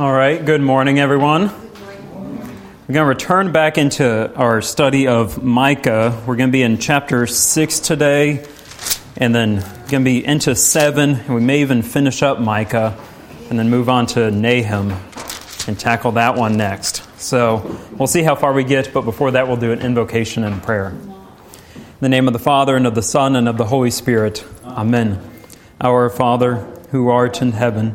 All right, good morning, everyone. We're going to return back into our study of Micah. We're going to be in chapter 6 today, and then going to be into 7, and we may even finish up Micah, and then move on to Nahum and tackle that one next. So we'll see how far we get, but before that, we'll do an invocation and prayer. In the name of the Father, and of the Son, and of the Holy Spirit. Amen. Our Father, who art in heaven,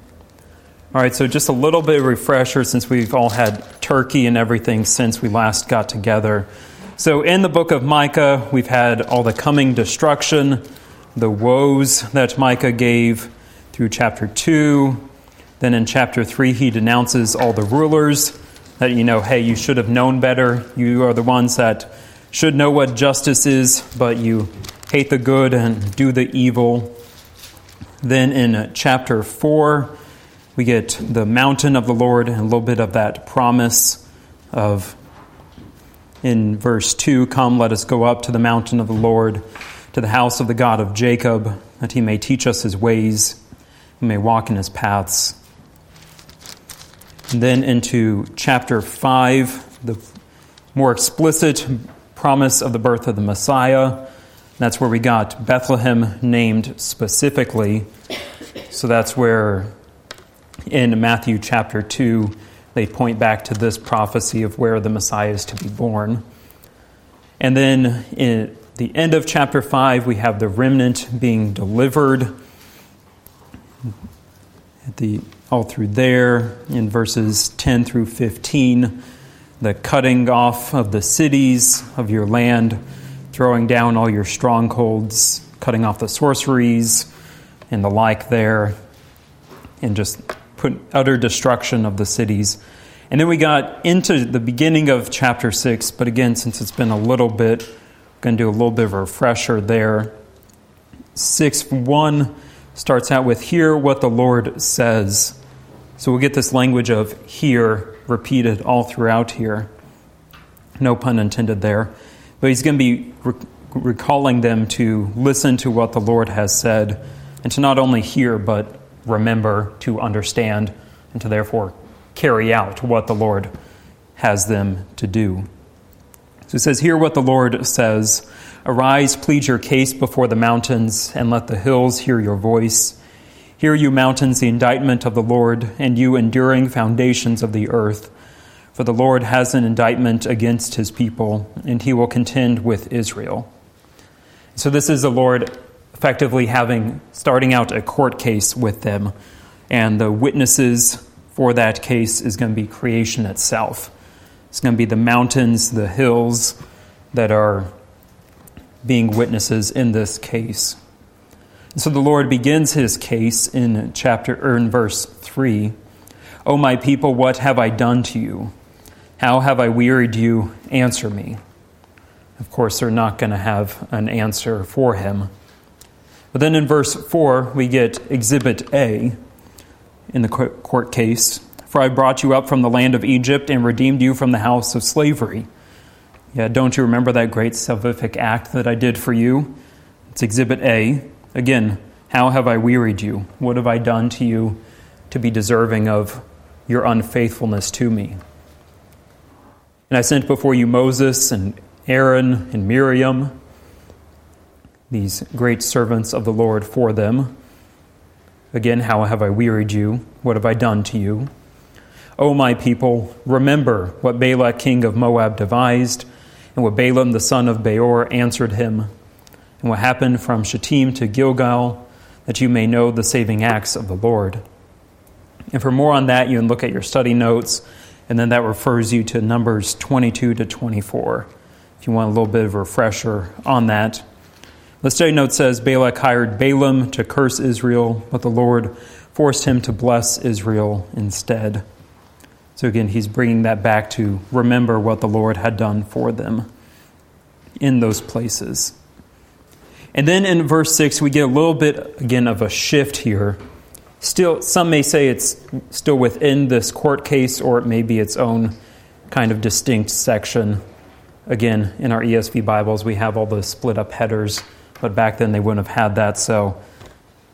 All right, so just a little bit of refresher since we've all had turkey and everything since we last got together. So, in the book of Micah, we've had all the coming destruction, the woes that Micah gave through chapter 2. Then in chapter 3, he denounces all the rulers that, you know, hey, you should have known better. You are the ones that should know what justice is, but you hate the good and do the evil. Then in chapter 4, we get the mountain of the Lord and a little bit of that promise of in verse 2 Come, let us go up to the mountain of the Lord, to the house of the God of Jacob, that he may teach us his ways, we may walk in his paths. And then into chapter 5, the more explicit promise of the birth of the Messiah. That's where we got Bethlehem named specifically. So that's where in Matthew chapter 2, they point back to this prophecy of where the Messiah is to be born. And then in the end of chapter 5, we have the remnant being delivered. At the, all through there, in verses 10 through 15, the cutting off of the cities of your land, throwing down all your strongholds, cutting off the sorceries and the like there, and just put utter destruction of the cities. And then we got into the beginning of chapter 6, but again, since it's been a little bit, I'm going to do a little bit of a refresher there. 6 1 starts out with, Hear what the Lord says. So we'll get this language of hear repeated all throughout here. No pun intended there. But he's going to be recalling them to listen to what the Lord has said and to not only hear, but remember, to understand, and to therefore carry out what the Lord has them to do. So it says, Hear what the Lord says Arise, plead your case before the mountains, and let the hills hear your voice. Hear, you mountains, the indictment of the Lord, and you enduring foundations of the earth. For the Lord has an indictment against his people, and he will contend with Israel. So, this is the Lord effectively having starting out a court case with them, and the witnesses for that case is going to be creation itself. It's going to be the mountains, the hills that are being witnesses in this case. And so the Lord begins his case in chapter or in verse 3. O my people, what have I done to you? How have I wearied you? Answer me. Of course, they're not going to have an answer for him. But then in verse 4, we get Exhibit A in the court case For I brought you up from the land of Egypt and redeemed you from the house of slavery. Yeah, don't you remember that great salvific act that I did for you? It's Exhibit A. Again, how have I wearied you? What have I done to you to be deserving of your unfaithfulness to me? And I sent before you Moses and Aaron and Miriam these great servants of the Lord for them. Again, how have I wearied you? What have I done to you? O my people, remember what Balak king of Moab devised, and what Balaam the son of Beor answered him, and what happened from Shittim to Gilgal, that you may know the saving acts of the Lord. And for more on that, you can look at your study notes, and then that refers you to Numbers 22 to 24, if you want a little bit of a refresher on that. The study note says Balak hired Balaam to curse Israel, but the Lord forced him to bless Israel instead. So again, he's bringing that back to remember what the Lord had done for them in those places. And then in verse 6, we get a little bit, again, of a shift here. Still, some may say it's still within this court case, or it may be its own kind of distinct section. Again, in our ESV Bibles, we have all the split up headers, but back then they wouldn't have had that. So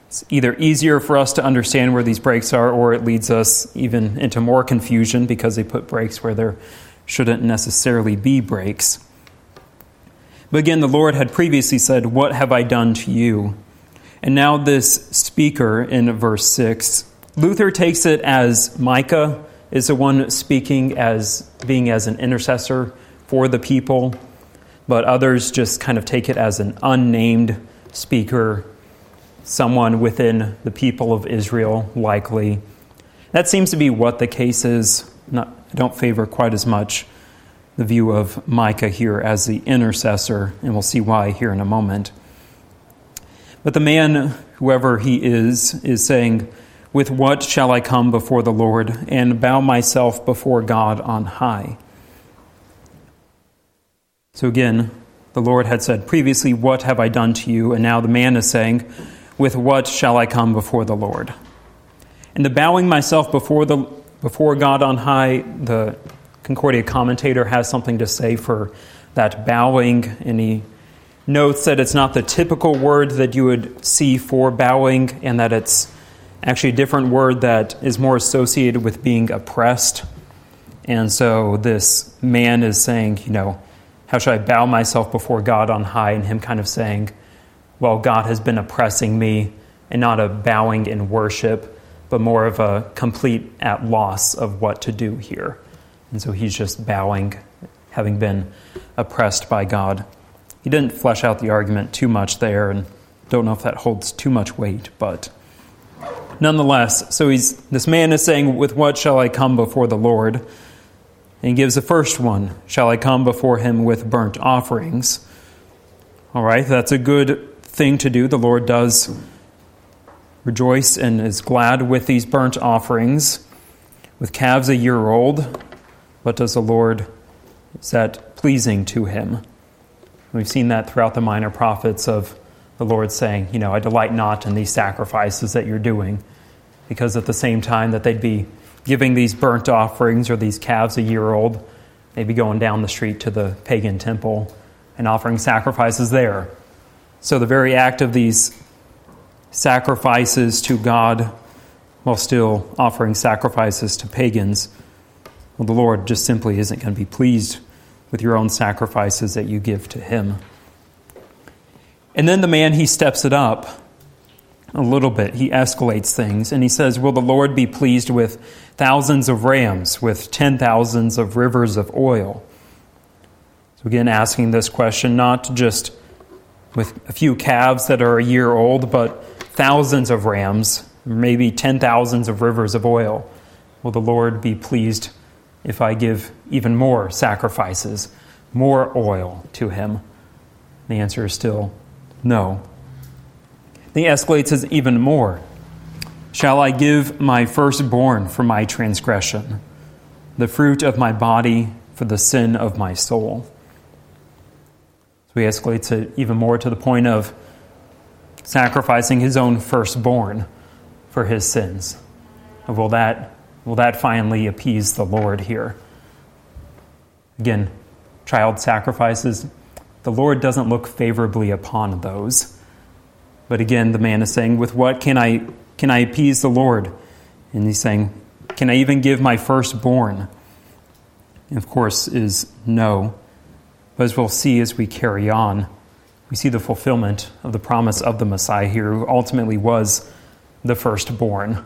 it's either easier for us to understand where these breaks are, or it leads us even into more confusion because they put breaks where there shouldn't necessarily be breaks. But again, the Lord had previously said, What have I done to you? And now, this speaker in verse 6, Luther takes it as Micah is the one speaking as being as an intercessor for the people, but others just kind of take it as an unnamed speaker, someone within the people of Israel, likely. That seems to be what the case is. Not, I don't favor quite as much the view of Micah here as the intercessor, and we'll see why here in a moment. But the man, whoever he is, is saying, With what shall I come before the Lord and bow myself before God on high? So again, the Lord had said previously, What have I done to you? And now the man is saying, With what shall I come before the Lord? And the bowing myself before, the, before God on high, the Concordia commentator has something to say for that bowing, and he notes that it's not the typical word that you would see for bowing, and that it's actually a different word that is more associated with being oppressed. And so this man is saying, you know, how should I bow myself before God on high? And him kind of saying, well, God has been oppressing me, and not a bowing in worship, but more of a complete at loss of what to do here. And so he's just bowing, having been oppressed by God. He didn't flesh out the argument too much there, and don't know if that holds too much weight, but nonetheless, so he's this man is saying, With what shall I come before the Lord? And he gives the first one, Shall I come before him with burnt offerings? All right, that's a good thing to do. The Lord does rejoice and is glad with these burnt offerings, with calves a year old, what does the Lord, is that pleasing to him? We've seen that throughout the minor prophets of the Lord saying, you know, I delight not in these sacrifices that you're doing. Because at the same time that they'd be giving these burnt offerings or these calves a year old, they'd going down the street to the pagan temple and offering sacrifices there. So the very act of these sacrifices to God while still offering sacrifices to pagans well, the Lord just simply isn't going to be pleased with your own sacrifices that you give to Him. And then the man, he steps it up a little bit. He escalates things and he says, Will the Lord be pleased with thousands of rams, with ten thousands of rivers of oil? So, again, asking this question not just with a few calves that are a year old, but thousands of rams, maybe ten thousands of rivers of oil. Will the Lord be pleased if I give even more sacrifices, more oil to him? The answer is still no. He escalates as even more. Shall I give my firstborn for my transgression, the fruit of my body for the sin of my soul? So he escalates it even more to the point of sacrificing his own firstborn for his sins. Will that Will that finally appease the Lord here? Again, child sacrifices, the Lord doesn't look favorably upon those. But again, the man is saying, With what can I, can I appease the Lord? And he's saying, Can I even give my firstborn? And of course, is no. But as we'll see as we carry on, we see the fulfillment of the promise of the Messiah here, who ultimately was the firstborn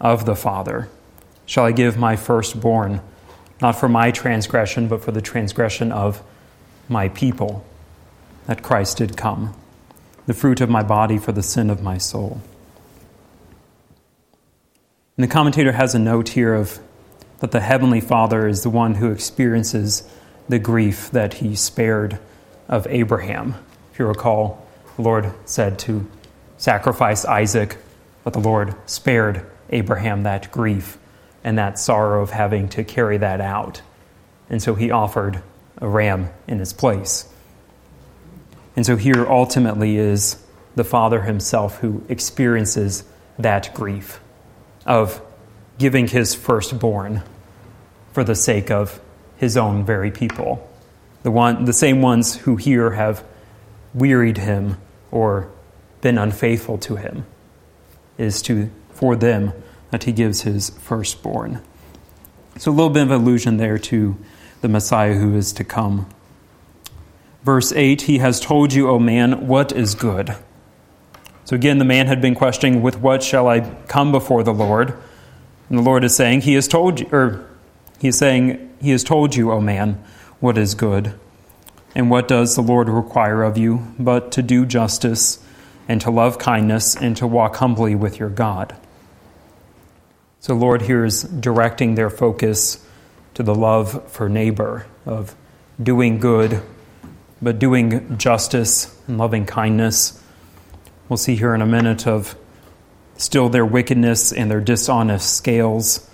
of the Father shall I give my firstborn, not for my transgression, but for the transgression of my people, that Christ did come, the fruit of my body for the sin of my soul. And the commentator has a note here of that the Heavenly Father is the one who experiences the grief that he spared of Abraham. If you recall, the Lord said to sacrifice Isaac, but the Lord spared Abraham that grief and that sorrow of having to carry that out. And so he offered a ram in his place. And so here ultimately is the Father himself who experiences that grief of giving his firstborn for the sake of his own very people. The, one, the same ones who here have wearied him or been unfaithful to him is to for them that he gives his firstborn. So a little bit of allusion there to the Messiah who is to come. Verse 8 He has told you, O man, what is good. So again, the man had been questioning, With what shall I come before the Lord? And the Lord is saying, He has told you, or He is saying, He has told you, O man, what is good. And what does the Lord require of you but to do justice and to love kindness and to walk humbly with your God? So, Lord here is directing their focus to the love for neighbor, of doing good, but doing justice and loving kindness. We'll see here in a minute of still their wickedness and their dishonest scales,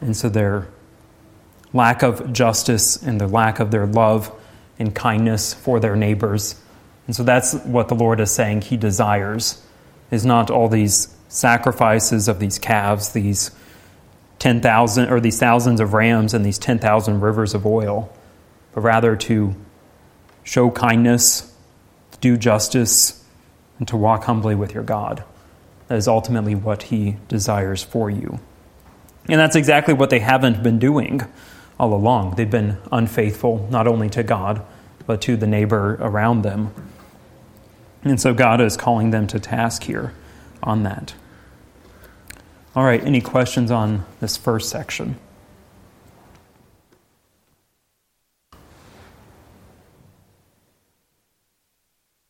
and so their lack of justice and the lack of their love and kindness for their neighbors. And so that's what the Lord is saying He desires, is not all these sacrifices of these calves, these 10,000 or these thousands of rams and these 10,000 rivers of oil, but rather to show kindness, to do justice, and to walk humbly with your God. That is ultimately what He desires for you. And that's exactly what they haven't been doing all along. They've been unfaithful, not only to God, but to the neighbor around them. And so God is calling them to task here on that. All right, any questions on this first section?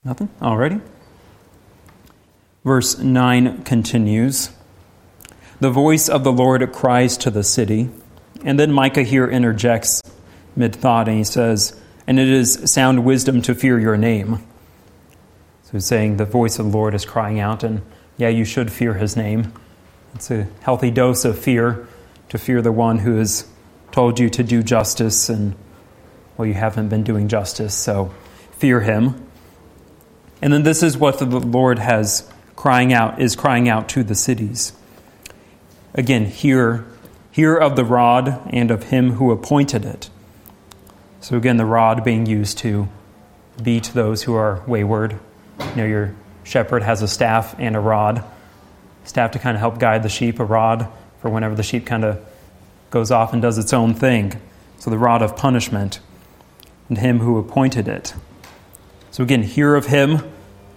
Nothing? Alrighty. Verse 9 continues The voice of the Lord cries to the city. And then Micah here interjects mid thought and he says, And it is sound wisdom to fear your name. So he's saying the voice of the Lord is crying out, and yeah, you should fear his name. It's a healthy dose of fear to fear the one who has told you to do justice and, well, you haven't been doing justice, so fear him. And then this is what the Lord has crying out, is crying out to the cities. Again, hear, hear of the rod and of him who appointed it. So again, the rod being used to beat those who are wayward. You know, your shepherd has a staff and a rod staff to kind of help guide the sheep, a rod for whenever the sheep kind of goes off and does its own thing. So the rod of punishment, and him who appointed it. So again, hear of him,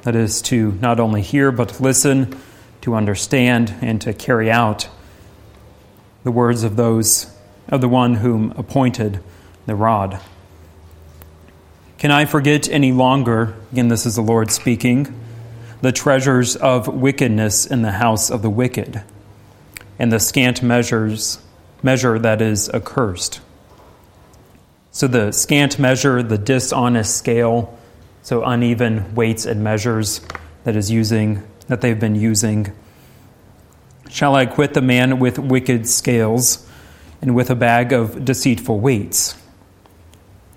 that is to not only hear, but listen, to understand, and to carry out the words of those of the one whom appointed the rod. Can I forget any longer? Again, this is the Lord speaking the treasures of wickedness in the house of the wicked, and the scant measures measure that is accursed. So the scant measure, the dishonest scale, so uneven weights and measures that is using that they've been using. Shall I quit the man with wicked scales and with a bag of deceitful weights?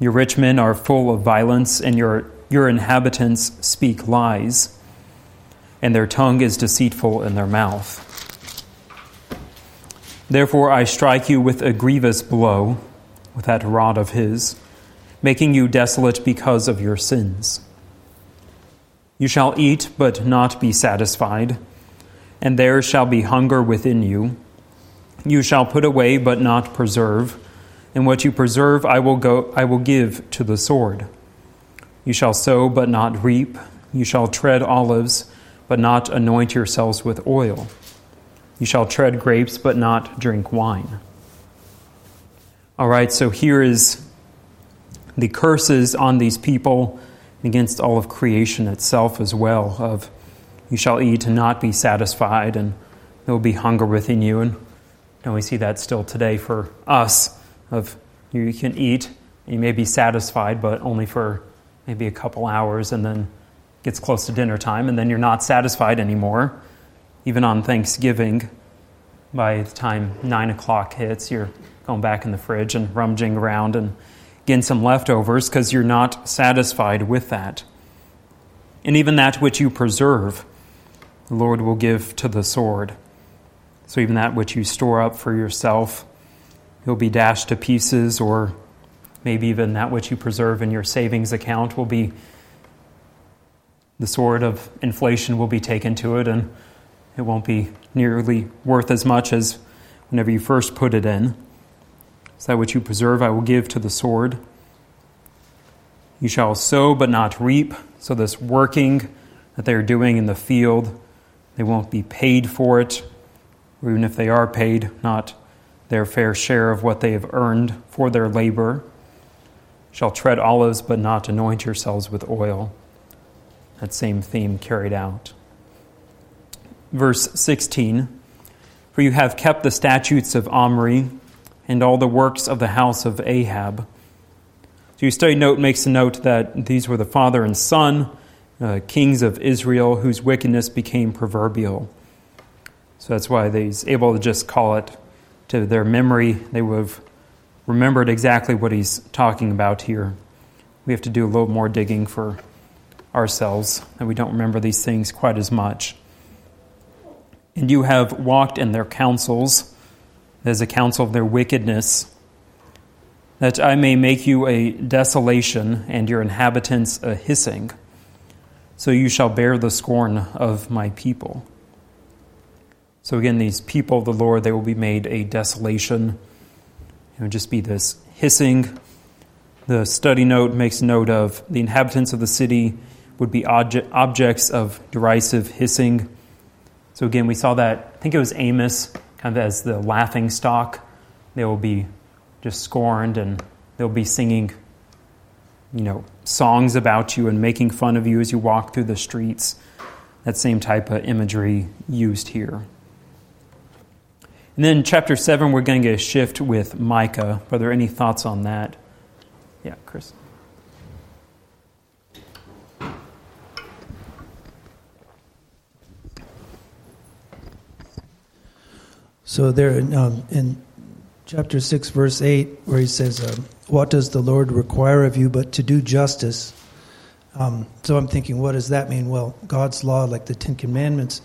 Your rich men are full of violence, and your, your inhabitants speak lies and their tongue is deceitful in their mouth. Therefore I strike you with a grievous blow, with that rod of his, making you desolate because of your sins. You shall eat, but not be satisfied, and there shall be hunger within you. You shall put away, but not preserve, and what you preserve I will, go, I will give to the sword. You shall sow, but not reap. You shall tread olives but not anoint yourselves with oil. You shall tread grapes, but not drink wine. All right, so here is the curses on these people against all of creation itself as well of you shall eat and not be satisfied and there will be hunger within you and, and we see that still today for us of you can eat you may be satisfied but only for maybe a couple hours and then gets close to dinner time, and then you're not satisfied anymore, even on Thanksgiving. by the time nine o'clock hits, you're going back in the fridge and rummaging around and getting some leftovers because you're not satisfied with that. And even that which you preserve, the Lord will give to the sword. So even that which you store up for yourself, will be dashed to pieces, or maybe even that which you preserve in your savings account will be the sword of inflation will be taken to it, and it won't be nearly worth as much as whenever you first put it in. So that which you preserve, I will give to the sword. You shall sow but not reap. So, this working that they are doing in the field, they won't be paid for it, or even if they are paid, not their fair share of what they have earned for their labor. Shall tread olives but not anoint yourselves with oil. That same theme carried out. Verse 16 For you have kept the statutes of Omri and all the works of the house of Ahab. So your study note makes a note that these were the father and son, uh, kings of Israel, whose wickedness became proverbial. So that's why he's able to just call it to their memory. They would have remembered exactly what he's talking about here. We have to do a little more digging for ourselves, and we don't remember these things quite as much. And you have walked in their counsels as a counsel of their wickedness, that I may make you a desolation and your inhabitants a hissing. So you shall bear the scorn of my people. So again, these people of the Lord, they will be made a desolation. It would just be this hissing. The study note makes note of the inhabitants of the city would be object, objects of derisive hissing. So again, we saw that, I think it was Amos kind of as the laughing stock. They will be just scorned and they'll be singing, you know, songs about you and making fun of you as you walk through the streets. That same type of imagery used here. And then chapter 7, we're going to get a shift with Micah. Are there any thoughts on that? Yeah, Chris. So there in, um, in chapter 6, verse 8, where he says, um, What does the Lord require of you but to do justice? Um, so I'm thinking, what does that mean? Well, God's law, like the Ten Commandments.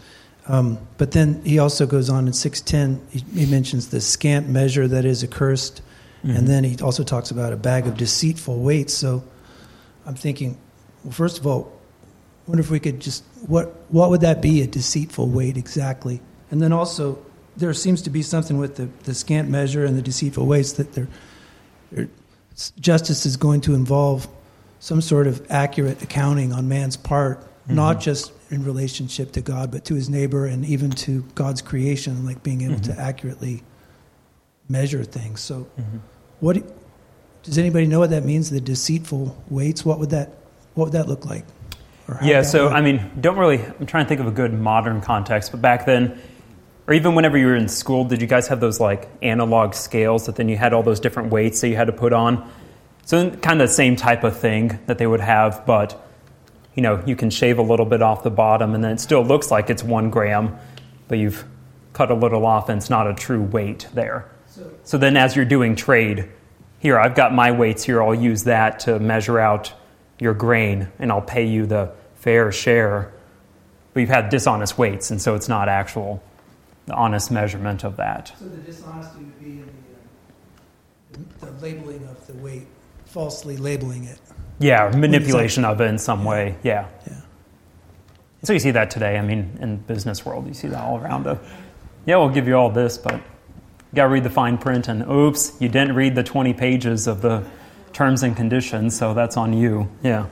Um, but then he also goes on in 610, he, he, mentions the scant measure that is accursed. Mm-hmm. And then he also talks about a bag of deceitful weights. So I'm thinking, well, first of all, I wonder if we could just, what, what would that be, a deceitful weight exactly? And then also, there seems to be something with the, the scant measure and the deceitful ways that they're, justice is going to involve some sort of accurate accounting on man's part, mm-hmm. not just in relationship to God, but to his neighbor and even to God's creation, like being able mm-hmm. to accurately measure things. So, mm-hmm. what does anybody know what that means? The deceitful weights. What would that What would that look like? Yeah. So, I mean, don't really. I'm trying to think of a good modern context, but back then or even whenever you were in school, did you guys have those like analog scales that then you had all those different weights that you had to put on? So kind of the same type of thing that they would have, but you know, you can shave a little bit off the bottom and then it still looks like it's one gram, but you've cut a little off and it's not a true weight there. So, so then as you're doing trade, here, I've got my weights here, I'll use that to measure out your grain and I'll pay you the fair share. But you've had dishonest weights, and so it's not actual the honest measurement of that. So the dishonesty would be in the, uh, the labeling of the weight, falsely labeling it. Yeah, manipulation of it in some yeah. way. Yeah. Yeah. So you see that today. I mean, in business world, you see that all around. Of, yeah, we'll give you all this, but you got to read the fine print, and oops, you didn't read the 20 pages of the terms and conditions, so that's on you. Yeah,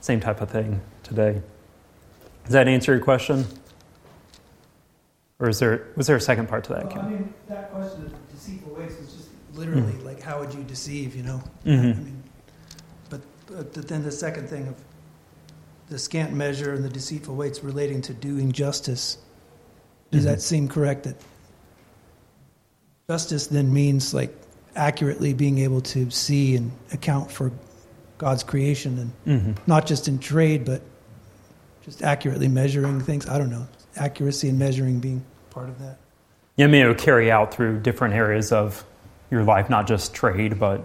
same type of thing today. Does that answer your question? Or is there was there a second part to that? Well, I mean, that question of deceitful ways was just literally mm-hmm. like, how would you deceive? You know. Mm-hmm. I mean, but, but then the second thing of the scant measure and the deceitful weights relating to doing justice. Does mm-hmm. that seem correct? That justice then means like accurately being able to see and account for God's creation, and mm-hmm. not just in trade, but just accurately measuring things. I don't know accuracy and measuring being part of that. Yeah, I mean, it would carry out through different areas of your life, not just trade, but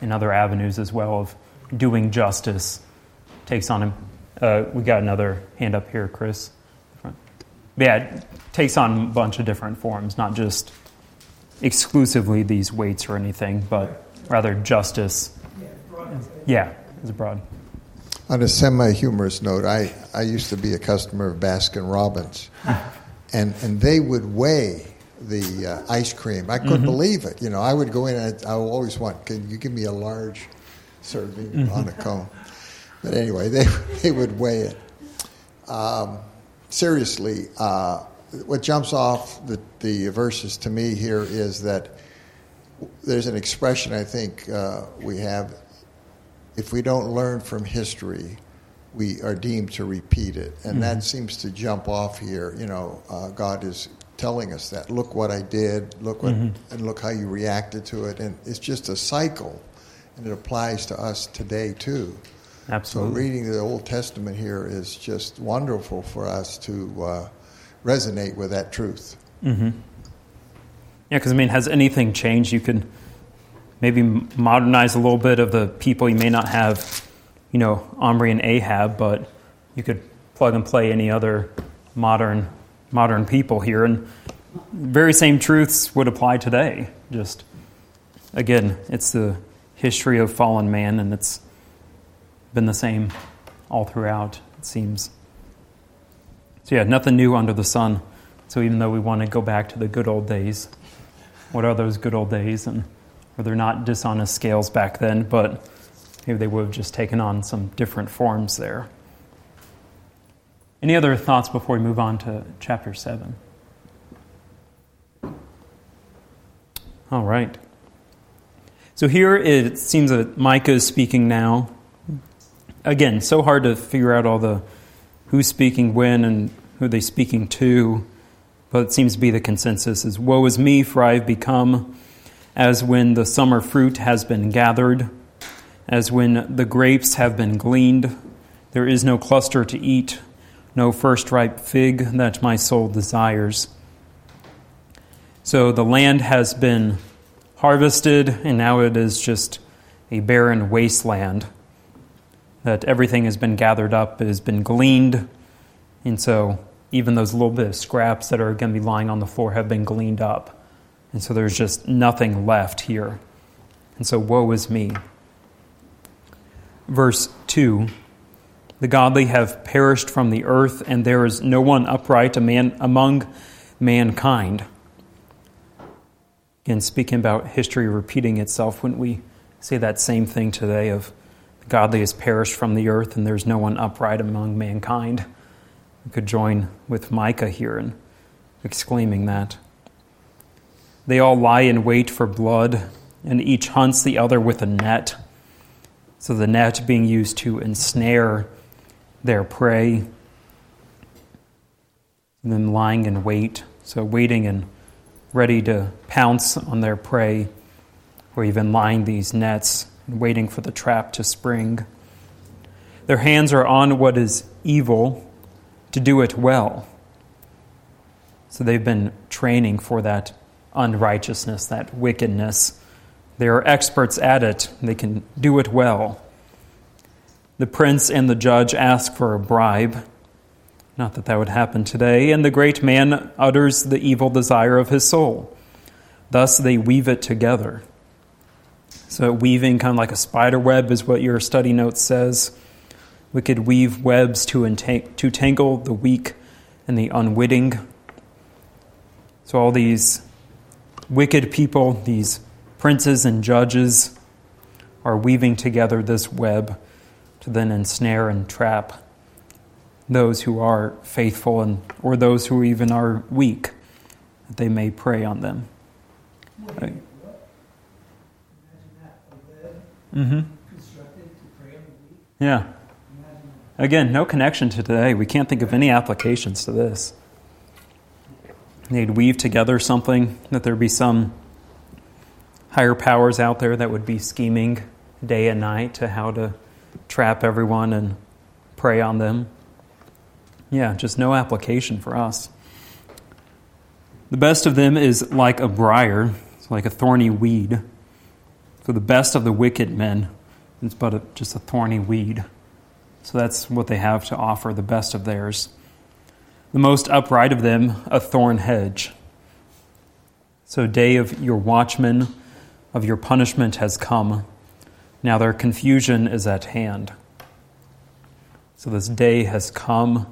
in other avenues as well of doing justice. Takes on, uh, we got another hand up here, Chris. Yeah, it takes on a bunch of different forms, not just exclusively these weights or anything, but rather justice. Yeah, it's broad. On a semi-humorous note, I, I used to be a customer of Baskin Robbins, and and they would weigh the uh, ice cream. I couldn't mm-hmm. believe it. You know, I would go in and I, I always want, can you give me a large serving mm-hmm. on a cone? But anyway, they they would weigh it. Um, seriously, uh, what jumps off the, the verses to me here is that there's an expression I think uh, we have if we don't learn from history, we are deemed to repeat it. And mm-hmm. that seems to jump off here. You know, uh, God is telling us that. Look what I did, look what, mm-hmm. and look how you reacted to it. And it's just a cycle, and it applies to us today too. Absolutely. So reading the Old Testament here is just wonderful for us to uh, resonate with that truth. Mm-hmm. Yeah, because I mean, has anything changed? You can maybe modernize a little bit of the people. You may not have, you know, Omri and Ahab, but you could plug and play any other modern modern people here, and very same truths would apply today. Just again, it's the history of fallen man, and it's been the same all throughout. It seems. So yeah, nothing new under the sun. So even though we want to go back to the good old days, what are those good old days? And they're not dishonest scales back then, but maybe they would have just taken on some different forms there. Any other thoughts before we move on to chapter 7? All right. So here it seems that Micah is speaking now. Again, so hard to figure out all the who's speaking when and who they're speaking to, but it seems to be the consensus is woe is me for I have become as when the summer fruit has been gathered, as when the grapes have been gleaned. There is no cluster to eat, no first ripe fig that my soul desires. So the land has been harvested, and now it is just a barren wasteland. That everything has been gathered up, it has been gleaned, and so even those little bit of scraps that are going to be lying on the floor have been gleaned up. And so there's just nothing left here. And so woe is me. Verse 2 The godly have perished from the earth, and there is no one upright among mankind. Again, speaking about history repeating itself, wouldn't we say that same thing today of the godly has perished from the earth and there's no one upright among mankind? We could join with Micah here in exclaiming that. They all lie in wait for blood, and each hunts the other with a net. So the net being used to ensnare their prey. And then lying in wait, so waiting and ready to pounce on their prey, or even lying these nets and waiting for the trap to spring. Their hands are on what is evil to do it well. So they've been training for that unrighteousness, that wickedness. They are experts at it, they can do it well. The prince and the judge ask for a bribe. Not that that would happen today. And the great man utters the evil desire of his soul. Thus they weave it together. So, weaving, kind of like a spider web, is what your study note says. We could weave webs to, entang- to tangle the weak and the unwitting. So, all these wicked people, these princes and judges, are weaving together this web to then ensnare and trap those who are faithful and or those who even are weak, that they may prey on them. Right. Mm-hmm. Yeah. Again, no connection to today. We can't think of any applications to this. They'd weave together something, that there'd be some higher powers out there that would be scheming day and night to how to trap everyone and prey on them. Yeah, just no application for us. The best of them is like a briar, it's like a thorny weed. So the best of the wicked men is but a, just a thorny weed. So that's what they have to offer, the best of theirs. The most upright of them, a thorn hedge. So, day of your watchmen, of your punishment has come. Now their confusion is at hand. So, this day has come,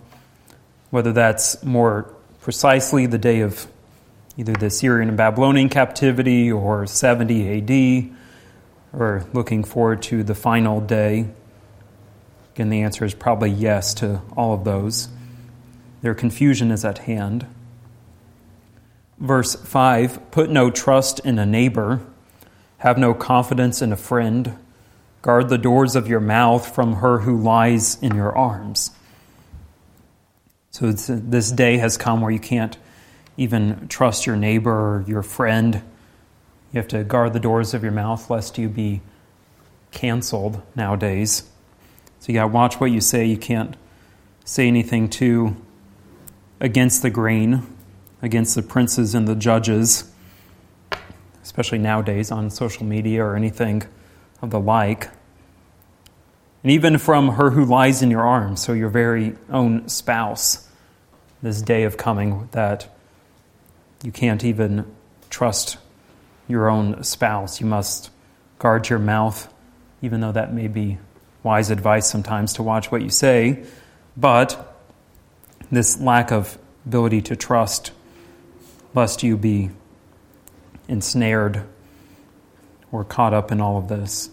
whether that's more precisely the day of either the Syrian and Babylonian captivity or 70 AD, or looking forward to the final day. Again, the answer is probably yes to all of those. Their confusion is at hand. Verse 5 Put no trust in a neighbor, have no confidence in a friend. Guard the doors of your mouth from her who lies in your arms. So this day has come where you can't even trust your neighbor or your friend. You have to guard the doors of your mouth lest you be canceled nowadays. So you got to watch what you say. You can't say anything too against the grain, against the princes and the judges, especially nowadays on social media or anything of the like. And even from her who lies in your arms, so your very own spouse, this day of coming that you can't even trust your own spouse. You must guard your mouth, even though that may be wise advice sometimes to watch what you say. But this lack of ability to trust, lest you be ensnared or caught up in all of this.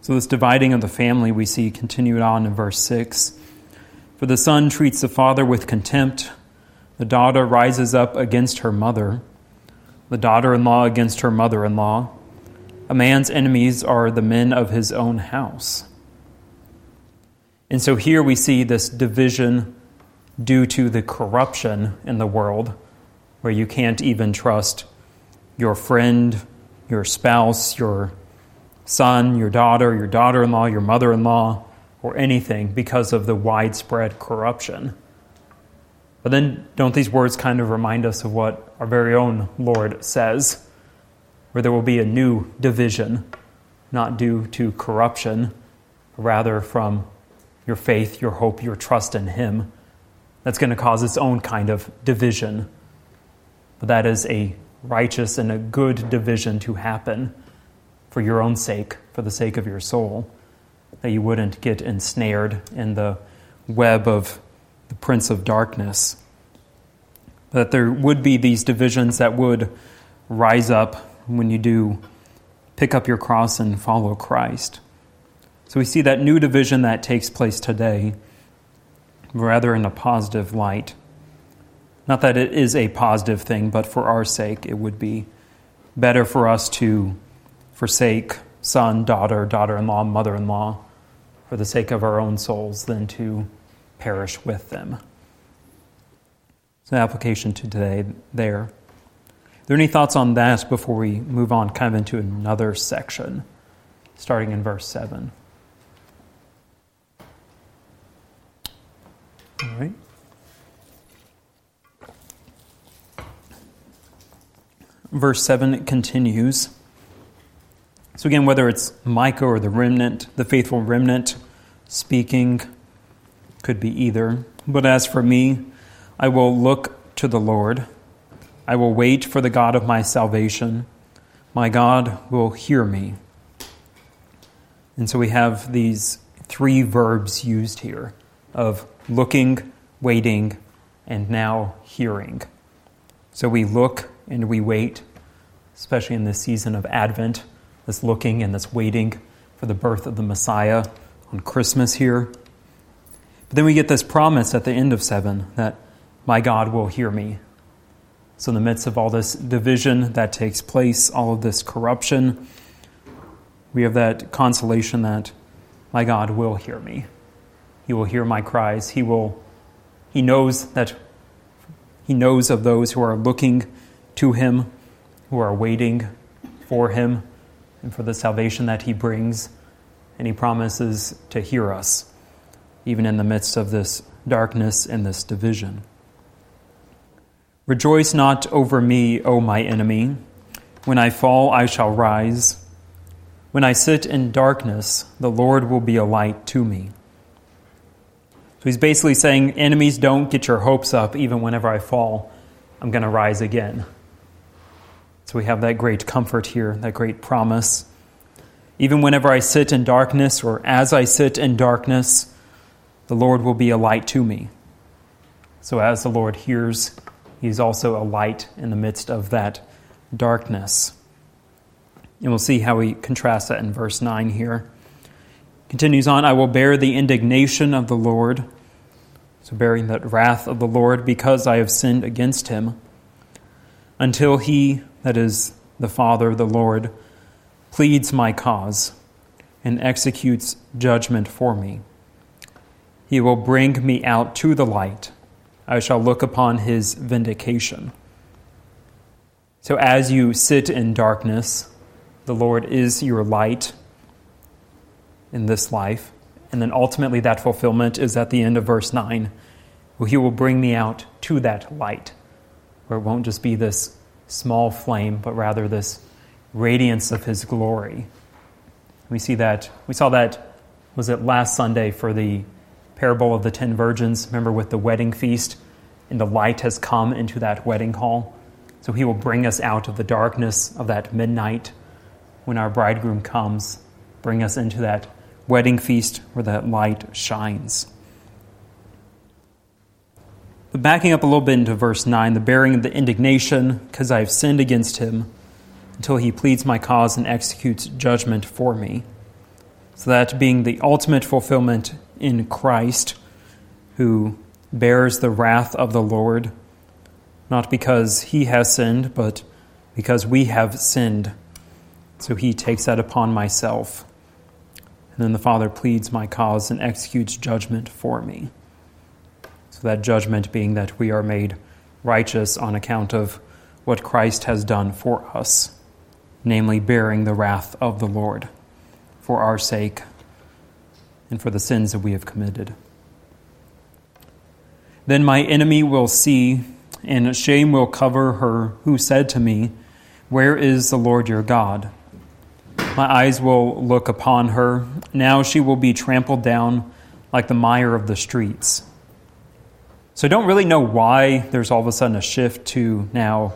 So, this dividing of the family we see continued on in verse 6. For the son treats the father with contempt, the daughter rises up against her mother, the daughter in law against her mother in law. A man's enemies are the men of his own house. And so here we see this division due to the corruption in the world, where you can't even trust your friend, your spouse, your son, your daughter, your daughter in law, your mother in law, or anything because of the widespread corruption. But then, don't these words kind of remind us of what our very own Lord says, where there will be a new division, not due to corruption, rather from your faith, your hope, your trust in Him that's going to cause its own kind of division. But that is a righteous and a good division to happen for your own sake, for the sake of your soul, that you wouldn't get ensnared in the web of the prince of darkness. That there would be these divisions that would rise up when you do pick up your cross and follow Christ. So we see that new division that takes place today rather in a positive light. Not that it is a positive thing, but for our sake, it would be better for us to forsake son, daughter, daughter in law, mother in law, for the sake of our own souls, than to perish with them. So, application to today there. Are there any thoughts on that before we move on kind of into another section, starting in verse 7? All right. Verse 7 continues. So, again, whether it's Micah or the remnant, the faithful remnant speaking, could be either. But as for me, I will look to the Lord. I will wait for the God of my salvation. My God will hear me. And so we have these three verbs used here of looking, waiting, and now hearing. So we look and we wait, especially in this season of Advent, this looking and this waiting for the birth of the Messiah on Christmas here. But then we get this promise at the end of 7 that my God will hear me. So, in the midst of all this division that takes place, all of this corruption, we have that consolation that my God will hear me. He will hear my cries. He will he knows that he knows of those who are looking to him, who are waiting for him and for the salvation that he brings, and he promises to hear us even in the midst of this darkness and this division. Rejoice not over me, O my enemy. When I fall, I shall rise. When I sit in darkness, the Lord will be a light to me. So he's basically saying, Enemies, don't get your hopes up. Even whenever I fall, I'm going to rise again. So we have that great comfort here, that great promise. Even whenever I sit in darkness, or as I sit in darkness, the Lord will be a light to me. So as the Lord hears He's also a light in the midst of that darkness. And we'll see how he contrasts that in verse 9 here. Continues on, I will bear the indignation of the Lord. So, bearing that wrath of the Lord because I have sinned against him, until he, that is the Father, of the Lord, pleads my cause and executes judgment for me. He will bring me out to the light I shall look upon his vindication. So, as you sit in darkness, the Lord is your light in this life. And then ultimately, that fulfillment is at the end of verse 9, where he will bring me out to that light, where it won't just be this small flame, but rather this radiance of his glory. We see that, we saw that, was it last Sunday for the parable of the ten virgins, remember with the wedding feast, and the light has come into that wedding hall. So he will bring us out of the darkness of that midnight when our bridegroom comes, bring us into that wedding feast where that light shines. But backing up a little bit into verse 9, the bearing of the indignation, because I have sinned against him, until he pleads my cause and executes judgment for me. So that being the ultimate fulfillment in Christ, who bears the wrath of the Lord, not because he has sinned, but because we have sinned. So he takes that upon myself. And then the Father pleads my cause and executes judgment for me. So that judgment being that we are made righteous on account of what Christ has done for us, namely bearing the wrath of the Lord for our sake and for the sins that we have committed. Then my enemy will see, and shame will cover her who said to me, Where is the Lord your God? My eyes will look upon her. Now she will be trampled down like the mire of the streets. So I don't really know why there's all of a sudden a shift to now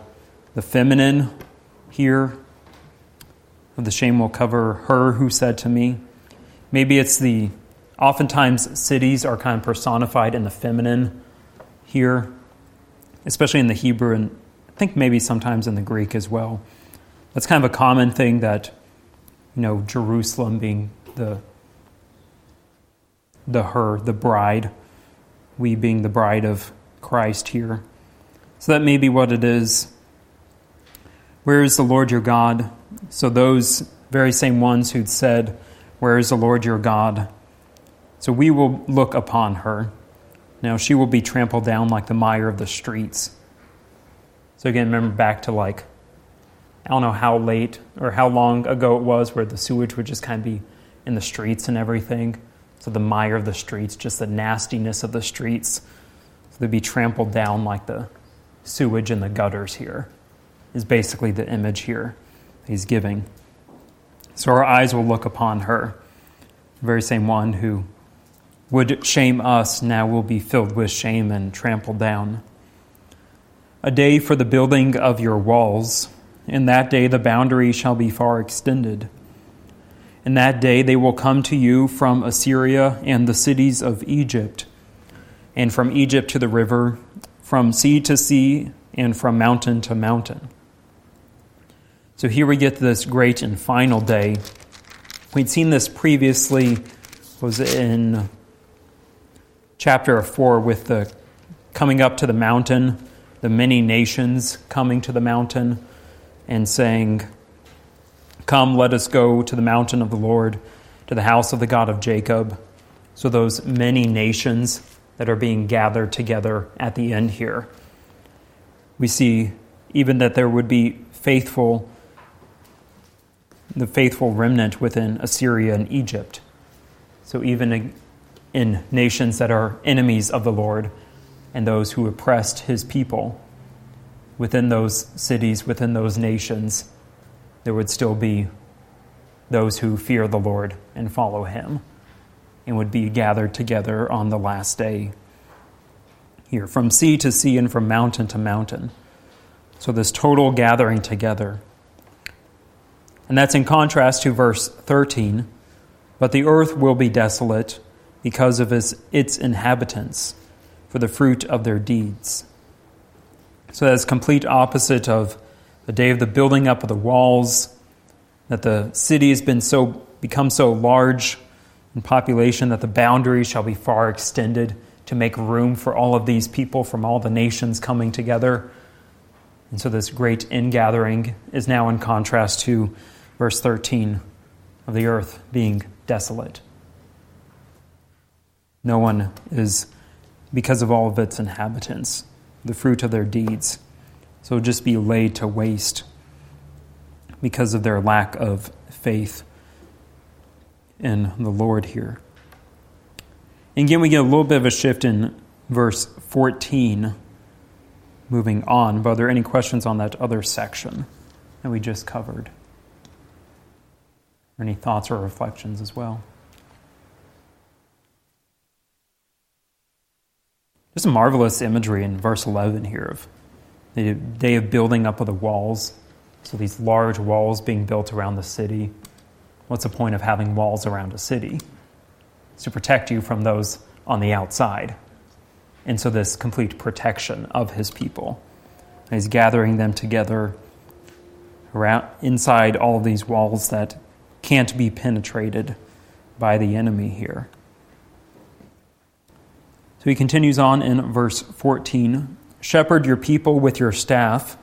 the feminine here. The shame will cover her who said to me. Maybe it's the oftentimes cities are kind of personified in the feminine here, especially in the Hebrew, and I think maybe sometimes in the Greek as well. That's kind of a common thing that, you know, Jerusalem being the the her, the bride, we being the bride of Christ here. So that may be what it is. Where is the Lord your God? So those very same ones who'd said, Where is the Lord your God? So we will look upon her. Now she will be trampled down like the mire of the streets. So again, remember back to like, I don't know how late or how long ago it was where the sewage would just kind of be in the streets and everything. So the mire of the streets, just the nastiness of the streets. So they'd be trampled down like the sewage in the gutters here, is basically the image here he's giving. So our eyes will look upon her, the very same one who would shame us, now will be filled with shame and trampled down. A day for the building of your walls. In that day the boundary shall be far extended. In that day they will come to you from Assyria and the cities of Egypt, and from Egypt to the river, from sea to sea, and from mountain to mountain. So here we get this great and final day. We'd seen this previously, was in chapter 4 with the coming up to the mountain, the many nations coming to the mountain and saying, Come, let us go to the mountain of the Lord, to the house of the God of Jacob. So, those many nations that are being gathered together at the end here. We see even that there would be faithful, the faithful remnant within Assyria and Egypt. So, even in nations that are enemies of the Lord and those who oppressed his people. Within those cities, within those nations, there would still be those who fear the Lord and follow him and would be gathered together on the last day here, from sea to sea and from mountain to mountain. So, this total gathering together. And that's in contrast to verse 13. But the earth will be desolate because of its, its inhabitants, for the fruit of their deeds. So that's complete opposite of the day of the building up of the walls, that the city has been so become so large in population that the boundaries shall be far extended to make room for all of these people from all the nations coming together. And so this great ingathering is now in contrast to verse 13 of the earth being desolate. No one is, because of all of its inhabitants, the fruit of their deeds. So just be laid to waste because of their lack of faith in the Lord here. And again, we get a little bit of a shift in verse 14, moving on. But are there any questions on that other section that we just covered? Any thoughts or reflections as well? Just a marvelous imagery in verse 11 here of the day of building up of the walls. So, these large walls being built around the city. What's the point of having walls around a city? It's to protect you from those on the outside. And so, this complete protection of his people. And he's gathering them together around, inside all of these walls that can't be penetrated by the enemy here. He continues on in verse 14 Shepherd your people with your staff.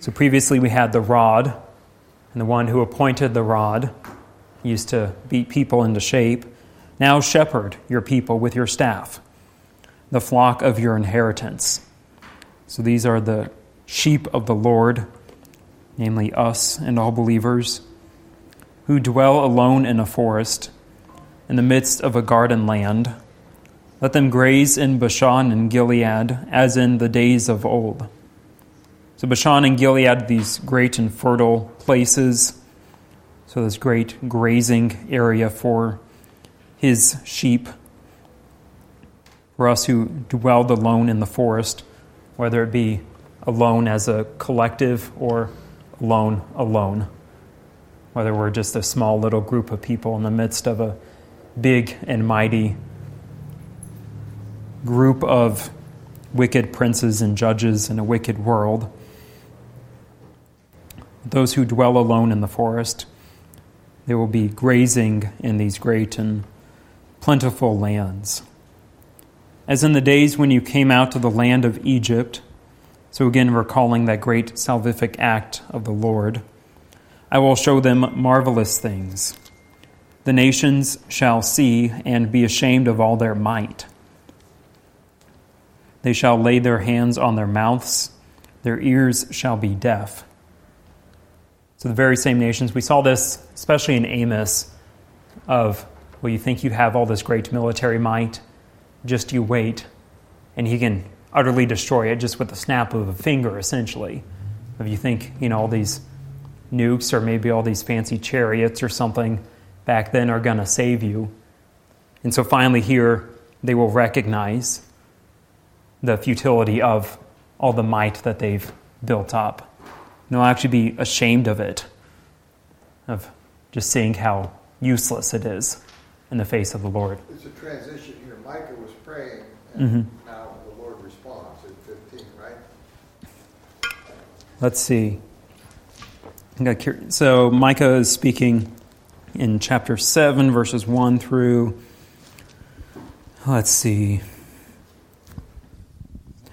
So previously we had the rod, and the one who appointed the rod used to beat people into shape. Now shepherd your people with your staff, the flock of your inheritance. So these are the sheep of the Lord, namely us and all believers, who dwell alone in a forest, in the midst of a garden land let them graze in Bashan and Gilead, as in the days of old. So, Bashan and Gilead, these great and fertile places. So, this great grazing area for his sheep. For us who dwelled alone in the forest, whether it be alone as a collective or alone alone. Whether we're just a small little group of people in the midst of a big and mighty group of wicked princes and judges in a wicked world. Those who dwell alone in the forest, they will be grazing in these great and plentiful lands. As in the days when you came out of the land of Egypt, so again recalling that great salvific act of the Lord, I will show them marvelous things. The nations shall see and be ashamed of all their might. They shall lay their hands on their mouths, their ears shall be deaf. So, the very same nations, we saw this especially in Amos of, well, you think you have all this great military might, just you wait, and he can utterly destroy it just with the snap of a finger, essentially. If you think, you know, all these nukes or maybe all these fancy chariots or something back then are going to save you. And so finally, here, they will recognize the futility of all the might that they've built up. And they'll actually be ashamed of it, of just seeing how useless it is in the face of the Lord. It's a transition here. Micah was praying, and mm-hmm. now the Lord responds at 15, right? Let's see. So Micah is speaking in chapter 7, verses 1 through, let's see,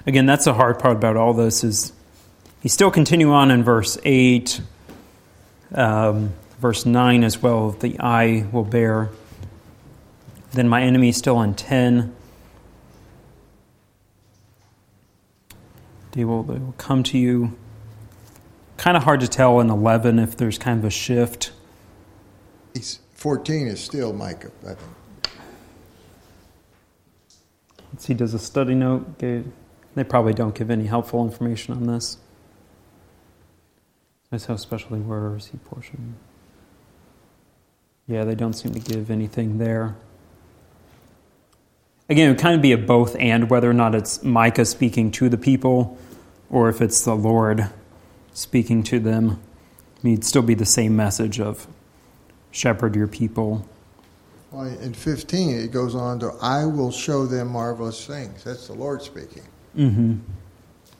Again, that's the hard part about all this is he still continue on in verse 8, um, verse 9 as well, the eye will bear. Then my enemy still in 10. They will, they will come to you. Kind of hard to tell in 11 if there's kind of a shift. 14 is still Micah, I think. Let's see, does a study note get They probably don't give any helpful information on this. I how especially where receive portion. Yeah, they don't seem to give anything there. Again, it would kind of be a both and whether or not it's Micah speaking to the people or if it's the Lord speaking to them. It'd still be the same message of shepherd your people. Well, in 15, it goes on to, I will show them marvelous things. That's the Lord speaking. Mm-hmm.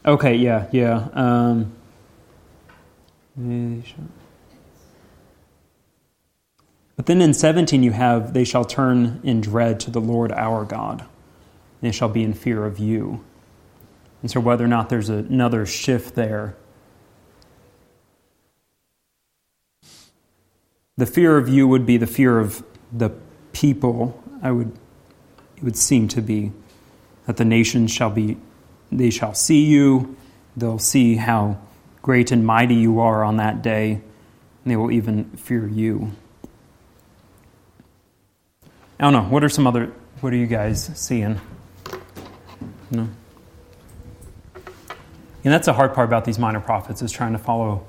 Okay, yeah, yeah. Um, but then in 17, you have, they shall turn in dread to the Lord our God. They shall be in fear of you. And so, whether or not there's another shift there, the fear of you would be the fear of the people. I would, it would seem to be that the nations shall be, they shall see you. They'll see how great and mighty you are on that day, and they will even fear you. I don't know. What are some other? What are you guys seeing? No. And that's the hard part about these minor prophets is trying to follow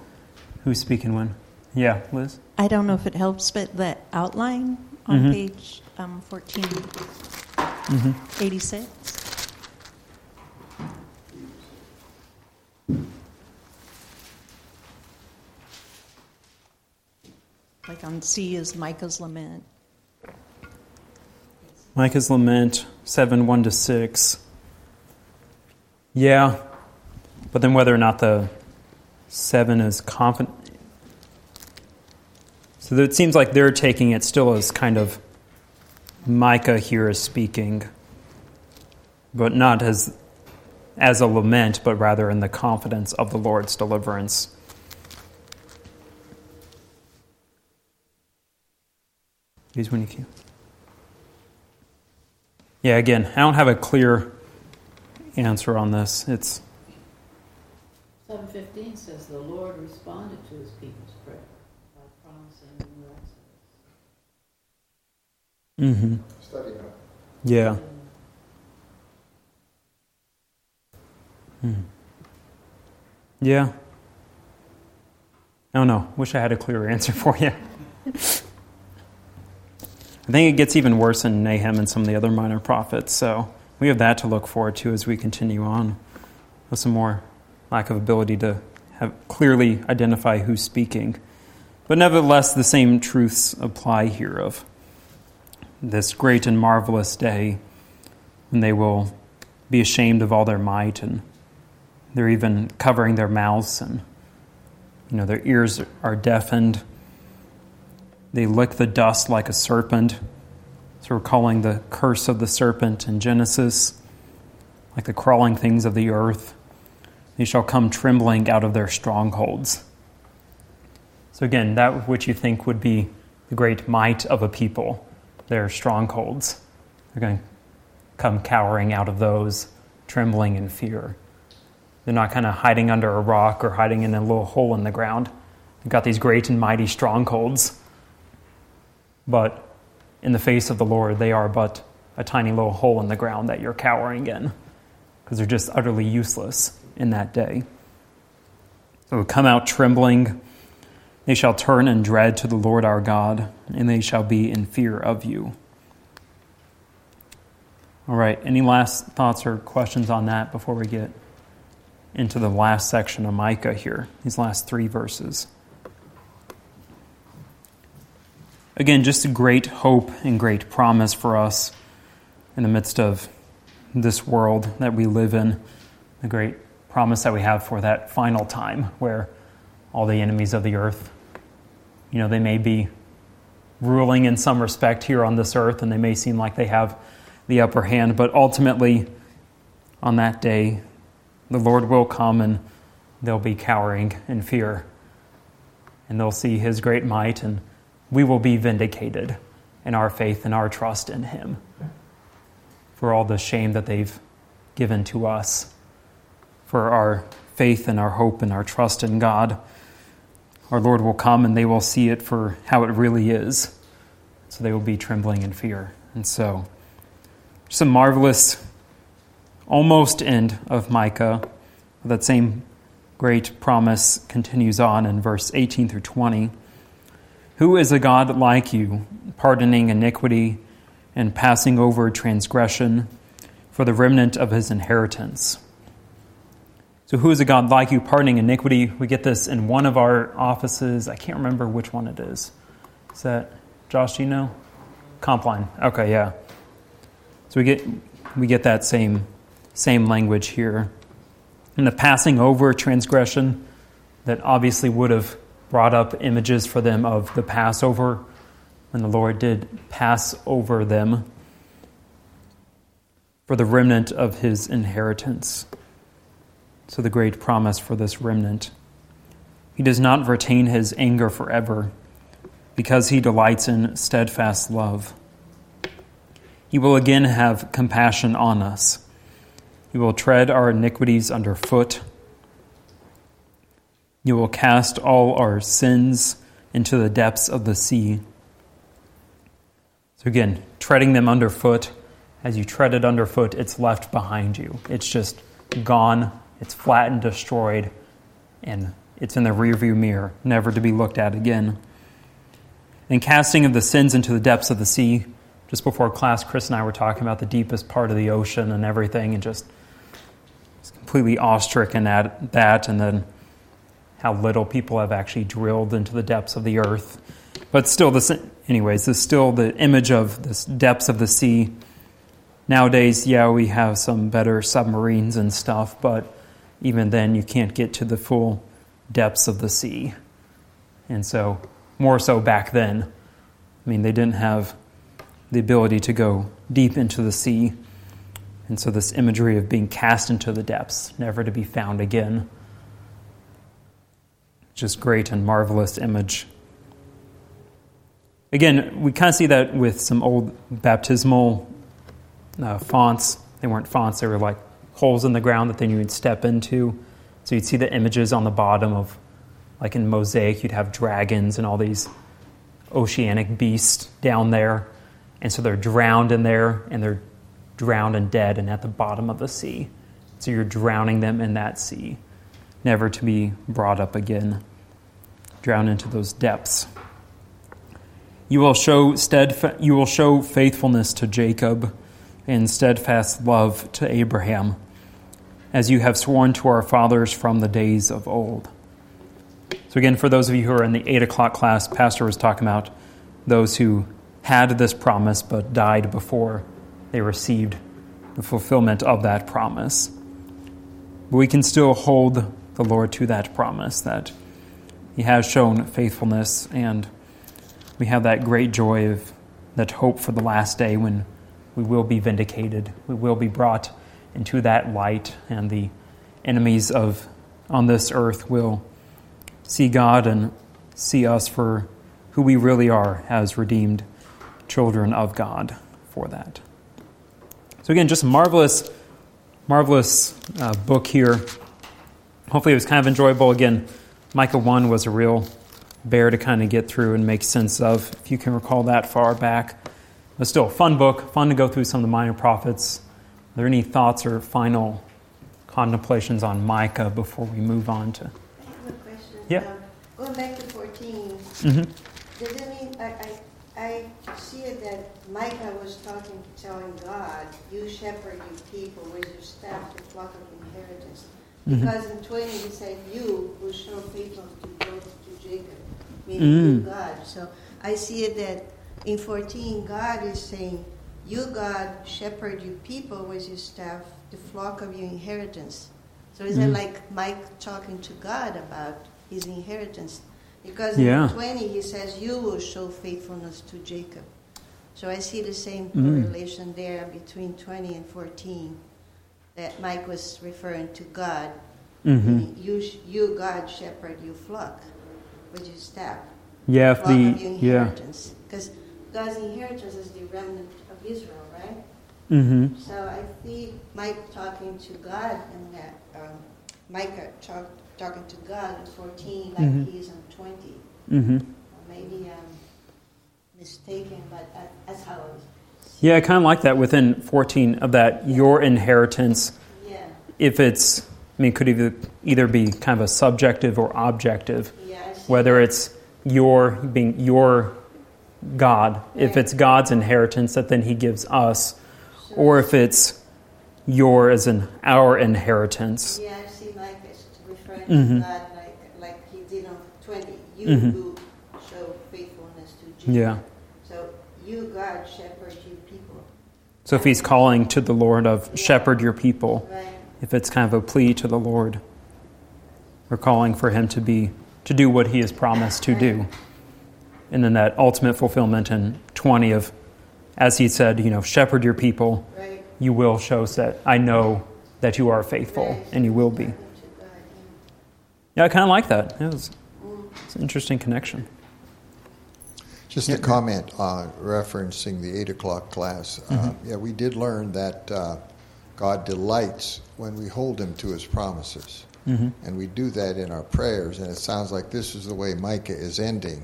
who's speaking when. Yeah, Liz. I don't know if it helps, but the outline on mm-hmm. page um, 1486. Mm-hmm. Like on C is Micah's lament. Micah's lament, 7 1 to 6. Yeah, but then whether or not the 7 is confident. So it seems like they're taking it still as kind of Micah here is speaking, but not as, as a lament, but rather in the confidence of the Lord's deliverance. Use when you can. Yeah, again, I don't have a clear answer on this. It's 715 says the Lord responded to his people's prayer by promising new exodus. Mm-hmm. Study that. Yeah. Hmm. Yeah. I don't know. Wish I had a clearer answer for you. I think it gets even worse in Nahum and some of the other minor prophets. So we have that to look forward to as we continue on with some more lack of ability to have clearly identify who's speaking. But nevertheless, the same truths apply here of this great and marvelous day when they will be ashamed of all their might and they're even covering their mouths and you know their ears are deafened they lick the dust like a serpent. So we're calling the curse of the serpent in Genesis, like the crawling things of the earth. They shall come trembling out of their strongholds. So again, that which you think would be the great might of a people, their strongholds, they're going to come cowering out of those, trembling in fear. They're not kind of hiding under a rock or hiding in a little hole in the ground. They've got these great and mighty strongholds but in the face of the Lord, they are but a tiny little hole in the ground that you're cowering in because they're just utterly useless in that day. So come out trembling. They shall turn in dread to the Lord our God, and they shall be in fear of you. All right, any last thoughts or questions on that before we get into the last section of Micah here, these last three verses? Again, just a great hope and great promise for us in the midst of this world that we live in. The great promise that we have for that final time where all the enemies of the earth, you know, they may be ruling in some respect here on this earth and they may seem like they have the upper hand, but ultimately, on that day, the Lord will come and they'll be cowering in fear. And they'll see his great might and we will be vindicated in our faith and our trust in Him for all the shame that they've given to us, for our faith and our hope and our trust in God. Our Lord will come and they will see it for how it really is. So they will be trembling in fear. And so, just a marvelous almost end of Micah. That same great promise continues on in verse 18 through 20. Who is a God like you, pardoning iniquity and passing over transgression for the remnant of his inheritance? So, who is a God like you, pardoning iniquity? We get this in one of our offices. I can't remember which one it is. Is that Josh? Do you know? Compline. Okay, yeah. So we get we get that same same language here. And the passing over transgression that obviously would have brought up images for them of the Passover when the Lord did pass over them for the remnant of his inheritance. So, the great promise for this remnant. He does not retain his anger forever because he delights in steadfast love. He will again have compassion on us. He will tread our iniquities underfoot. You will cast all our sins into the depths of the sea. So, again, treading them underfoot. As you tread it underfoot, it's left behind you. It's just gone, it's flattened, destroyed, and it's in the rearview mirror, never to be looked at again. And casting of the sins into the depths of the sea. Just before class, Chris and I were talking about the deepest part of the ocean and everything, and just completely awestricken at that, and then how little people have actually drilled into the depths of the earth. But still, this, anyways, this is still the image of the depths of the sea. Nowadays, yeah, we have some better submarines and stuff, but even then, you can't get to the full depths of the sea. And so, more so back then, I mean, they didn't have the ability to go deep into the sea. And so, this imagery of being cast into the depths, never to be found again. Just great and marvelous image. Again, we kind of see that with some old baptismal uh, fonts. They weren't fonts, they were like holes in the ground that then you would step into. So you'd see the images on the bottom of, like in Mosaic, you'd have dragons and all these oceanic beasts down there. And so they're drowned in there, and they're drowned and dead and at the bottom of the sea. So you're drowning them in that sea, never to be brought up again drown into those depths. You will show steadfa- you will show faithfulness to Jacob and steadfast love to Abraham, as you have sworn to our fathers from the days of old. So again, for those of you who are in the eight o'clock class, Pastor was talking about those who had this promise but died before they received the fulfillment of that promise. But we can still hold the Lord to that promise that he has shown faithfulness, and we have that great joy of that hope for the last day when we will be vindicated. We will be brought into that light, and the enemies of on this earth will see God and see us for who we really are as redeemed children of God for that. So again, just marvelous, marvelous uh, book here. Hopefully, it was kind of enjoyable. Again, Micah 1 was a real bear to kind of get through and make sense of, if you can recall that far back. But still, a fun book, fun to go through some of the minor prophets. Are there any thoughts or final contemplations on Micah before we move on to? I have a question. Yeah. Um, going back to 14, Mm-hmm. does it mean, I, I, I see it that Micah was talking, telling God, you shepherd your people with your staff, the flock of inheritance. Because in 20 he said, you will show faithfulness to both to Jacob, meaning Mm. God. So I see it that in 14, God is saying, you, God, shepherd your people with your staff, the flock of your inheritance. So is it Mm. like Mike talking to God about his inheritance? Because Yeah. in 20 he says, you will show faithfulness to Jacob. So I see the same Mm. correlation there between 20 and 14 that Mike was referring to God. Mm-hmm. You, you, God, shepherd your flock with your staff. Yeah, if flock of your the yeah. inheritance. Because God's inheritance is the remnant of Israel, right? Mm-hmm. So I see Mike talking to God and that, um, Micah talk, talking to God in 14 like Mhm. he is in 20. Mm-hmm. Maybe I'm mistaken, but that, that's how I was. Yeah, I kind of like that within 14 of that your inheritance if it's, I mean, it could either, either be kind of a subjective or objective, Yeah, whether it's your being your God, if it's God's inheritance that then He gives us, or if it's your as in our inheritance. Yeah, I see Mike is referring Mhm. to God like, like he did on 20. You Mhm. who show faithfulness to Jesus. Yeah. So you, God, shepherd. So if He's calling to the Lord of shepherd your people, if it's kind of a plea to the Lord, we're calling for Him to be to do what He has promised to do, and then that ultimate fulfillment in twenty of, as He said, you know, shepherd your people. You will show that I know that you are faithful, and you will be. Yeah, I kind of like that. It was, it's an interesting connection. Just a comment on referencing the 8 o'clock class. Uh, yeah, we did learn that uh, God delights when we hold Him to His promises. And we do that in our prayers. And it sounds like this is the way Micah is ending,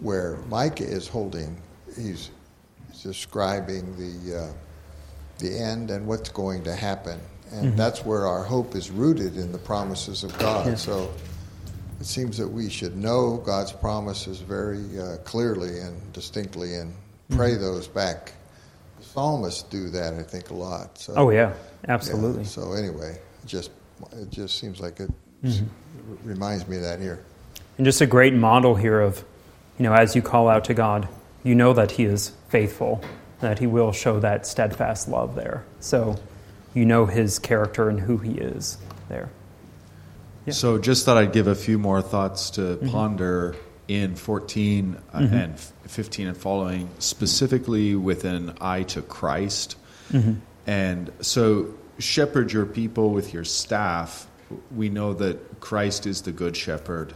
where Micah is holding, he's describing the, uh, the end and what's going to happen. And that's where our hope is rooted in the promises of God. Yeah. So it seems that we should know God's promises very uh, clearly and distinctly and pray those back. The psalmists do that, I think, a lot. So, Oh yeah, yeah, absolutely. so anyway, just it just seems like it reminds me of that here. And just a great model here of, you know, as you call out to God, you know that He is faithful, that He will show that steadfast love there. So you know His character and who He is there. Yeah. So just thought I'd give a few more thoughts to mm-hmm. ponder in 14 uh, mm-hmm. and 15 and following, specifically with an eye to Christ. Mm-hmm. And so, shepherd your people with your staff. We know that Christ is the good shepherd.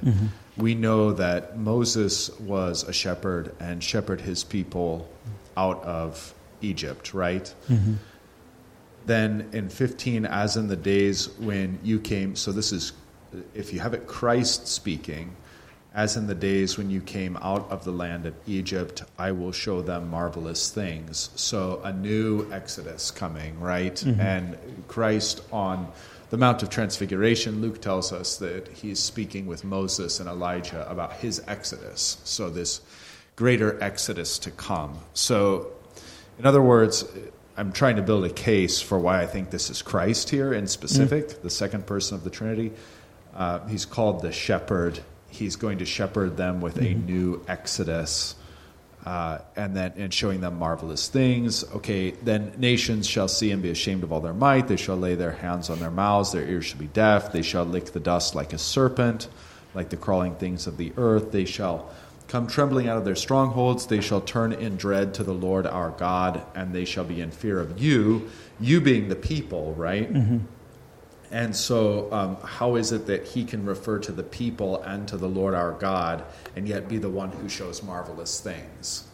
We know that Moses was a shepherd and shepherded his people out of Egypt, right? then in 15 as in the days when you came so this is if you have it christ speaking as in the days when you came out of the land of egypt i will show them marvelous things. So a new exodus coming right? Mm-hmm. And christ on the mount of transfiguration luke tells us that he's speaking with moses and elijah about his exodus. So this greater exodus to come. So in other words, I'm trying to build a case for why I think this is Christ here in specific, mm. the second person of the Trinity. Uh, he's called the shepherd. He's going to shepherd them with a new exodus, uh, and then and showing them marvelous things. Okay, then nations shall see and be ashamed of all their might. They shall lay their hands on their mouths. Their ears shall be deaf. They shall lick the dust like a serpent, like the crawling things of the earth. They shall come trembling out of their strongholds. They shall turn in dread to the Lord our God, and they shall be in fear of you, you being the people, right? And so, um, how is it that he can refer to the people and to the Lord our God and yet be the one who shows marvelous things?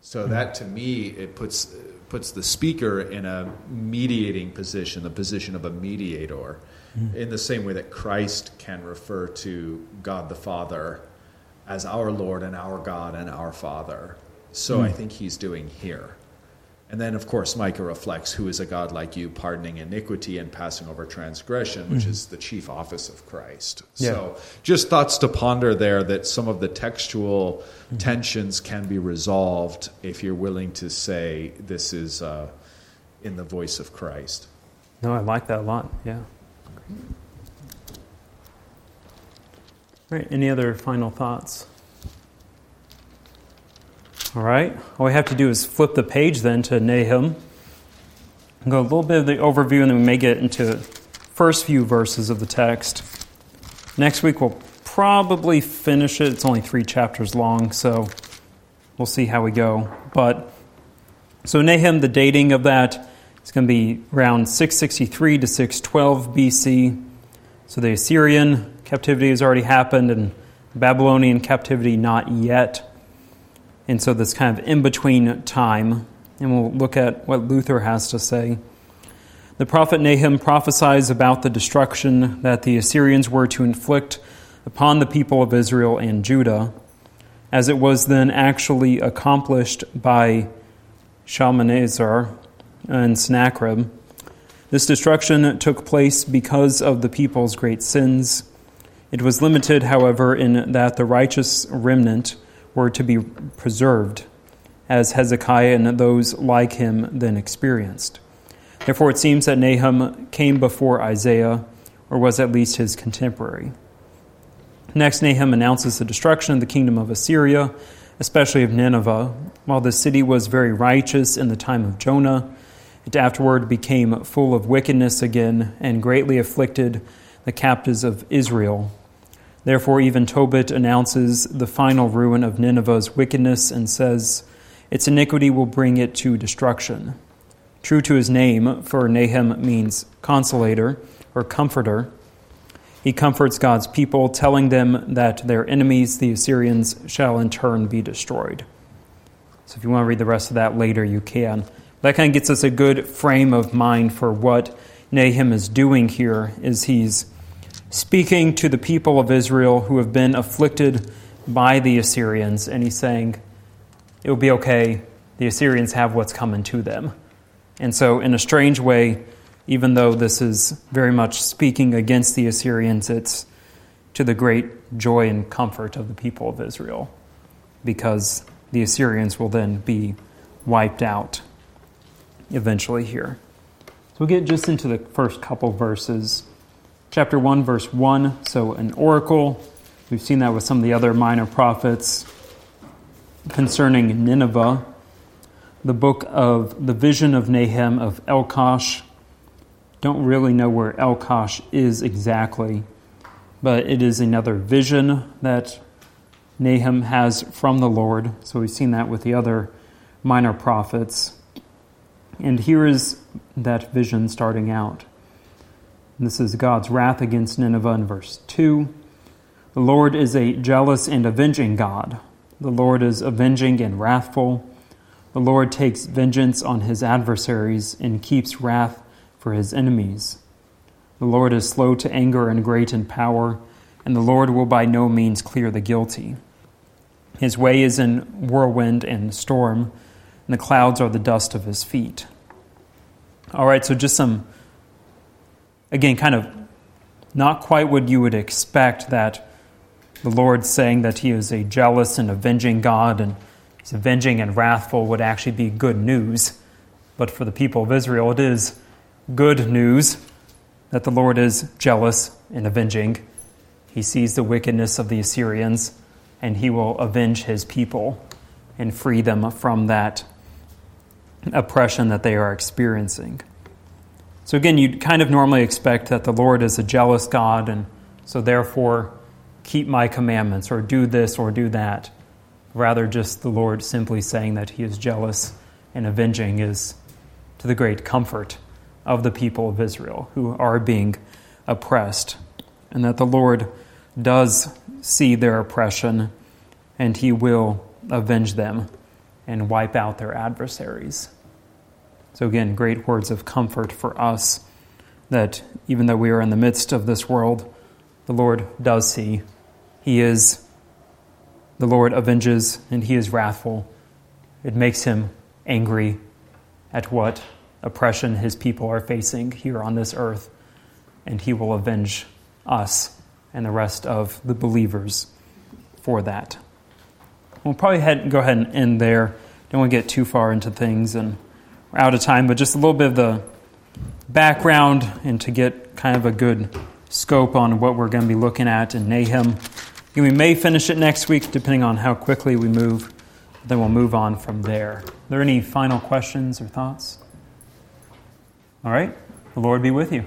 So hmm. that to me, it puts puts the speaker in a mediating position, the position of a mediator, hmm. in the same way that Christ can refer to God the Father as our Lord and our God and our Father. So I hmm. think he's doing here. And then, of course, Micah reflects who is a God like you, pardoning iniquity and passing over transgression, which is the chief office of Christ. Yeah. So, just thoughts to ponder there that some of the textual tensions can be resolved if you're willing to say this is uh, in the voice of Christ. No, I like that a lot. Yeah. All right. Any other final thoughts? All right. All we have to do is flip the page then to Nahum. Go a little bit of the overview, and then we may get into first few verses of the text. Next week we'll probably finish it. It's only three chapters long, so we'll see how we go. But so Nahum, the dating of that is going to be around 663 to 612 BC. So the Assyrian captivity has already happened, and Babylonian captivity not yet. And so this kind of in between time, and we'll look at what Luther has to say. The prophet Nahum prophesies about the destruction that the Assyrians were to inflict upon the people of Israel and Judah, as it was then actually accomplished by Shalmaneser and Sennacherib. This destruction took place because of the people's great sins. It was limited, however, in that the righteous remnant were to be preserved, as Hezekiah and those like him then experienced. Therefore, it seems that Nahum came before Isaiah, or was at least his contemporary. Next, Nahum announces the destruction of the kingdom of Assyria, especially of Nineveh. While the city was very righteous in the time of Jonah, it afterward became full of wickedness again and greatly afflicted the captives of Israel. Therefore, even Tobit announces the final ruin of Nineveh's wickedness and says, Its iniquity will bring it to destruction. True to his name, for Nahum means consolator or comforter. He comforts God's people, telling them that their enemies, the Assyrians, shall in turn be destroyed. So if you want to read the rest of that later, you can. That kind of gets us a good frame of mind for what Nahum is doing here is he's speaking to the people of Israel who have been afflicted by the Assyrians and he's saying it will be okay the Assyrians have what's coming to them. And so in a strange way even though this is very much speaking against the Assyrians, it's to the great joy and comfort of the people of Israel, because the Assyrians will then be wiped out eventually here. So we'll get just into the first couple verses. Chapter 1, verse 1. So, an oracle. We've seen that with some of the other minor prophets concerning Nineveh. The book of the vision of Nahum of Elkosh don't really know where Elkosh is exactly, but it is another vision that Nahum has from the Lord. So we've seen that with the other minor prophets. And here is that vision starting out. This is God's wrath against Nineveh in verse 2. The Lord is a jealous and avenging God. The Lord is avenging and wrathful. The Lord takes vengeance on his adversaries and keeps wrath for his enemies. The Lord is slow to anger and great in power, and the Lord will by no means clear the guilty. His way is in whirlwind and storm, and the clouds are the dust of his feet. All right, so just some, again, kind of not quite what you would expect that the Lord saying that he is a jealous and avenging God and he's avenging and wrathful would actually be good news. But for the people of Israel, it is good news that the Lord is jealous and avenging. He sees the wickedness of the Assyrians, and he will avenge his people and free them from that oppression that they are experiencing. So, again, you'd kind of normally expect that the Lord is a jealous God, and so therefore keep my commandments or do this or do that. Rather, just the Lord simply saying that he is jealous and avenging is to the great comfort of the people of Israel who are being oppressed, and that the Lord does see their oppression and he will avenge them and wipe out their adversaries. So, again, great words of comfort for us that even though we are in the midst of this world, the Lord does see. He is, the Lord avenges and he is wrathful. It makes him angry at what oppression his people are facing here on this earth, and he will avenge us and the rest of the believers for that. We'll probably head, go ahead and end there. Don't want to get too far into things, and we're out of time, but just a little bit of the background and to get kind of a good scope on what we're going to be looking at in Nahum. We may finish it next week, depending on how quickly we move. Then we'll move on from there. Are there any final questions or thoughts? All right. The Lord be with you.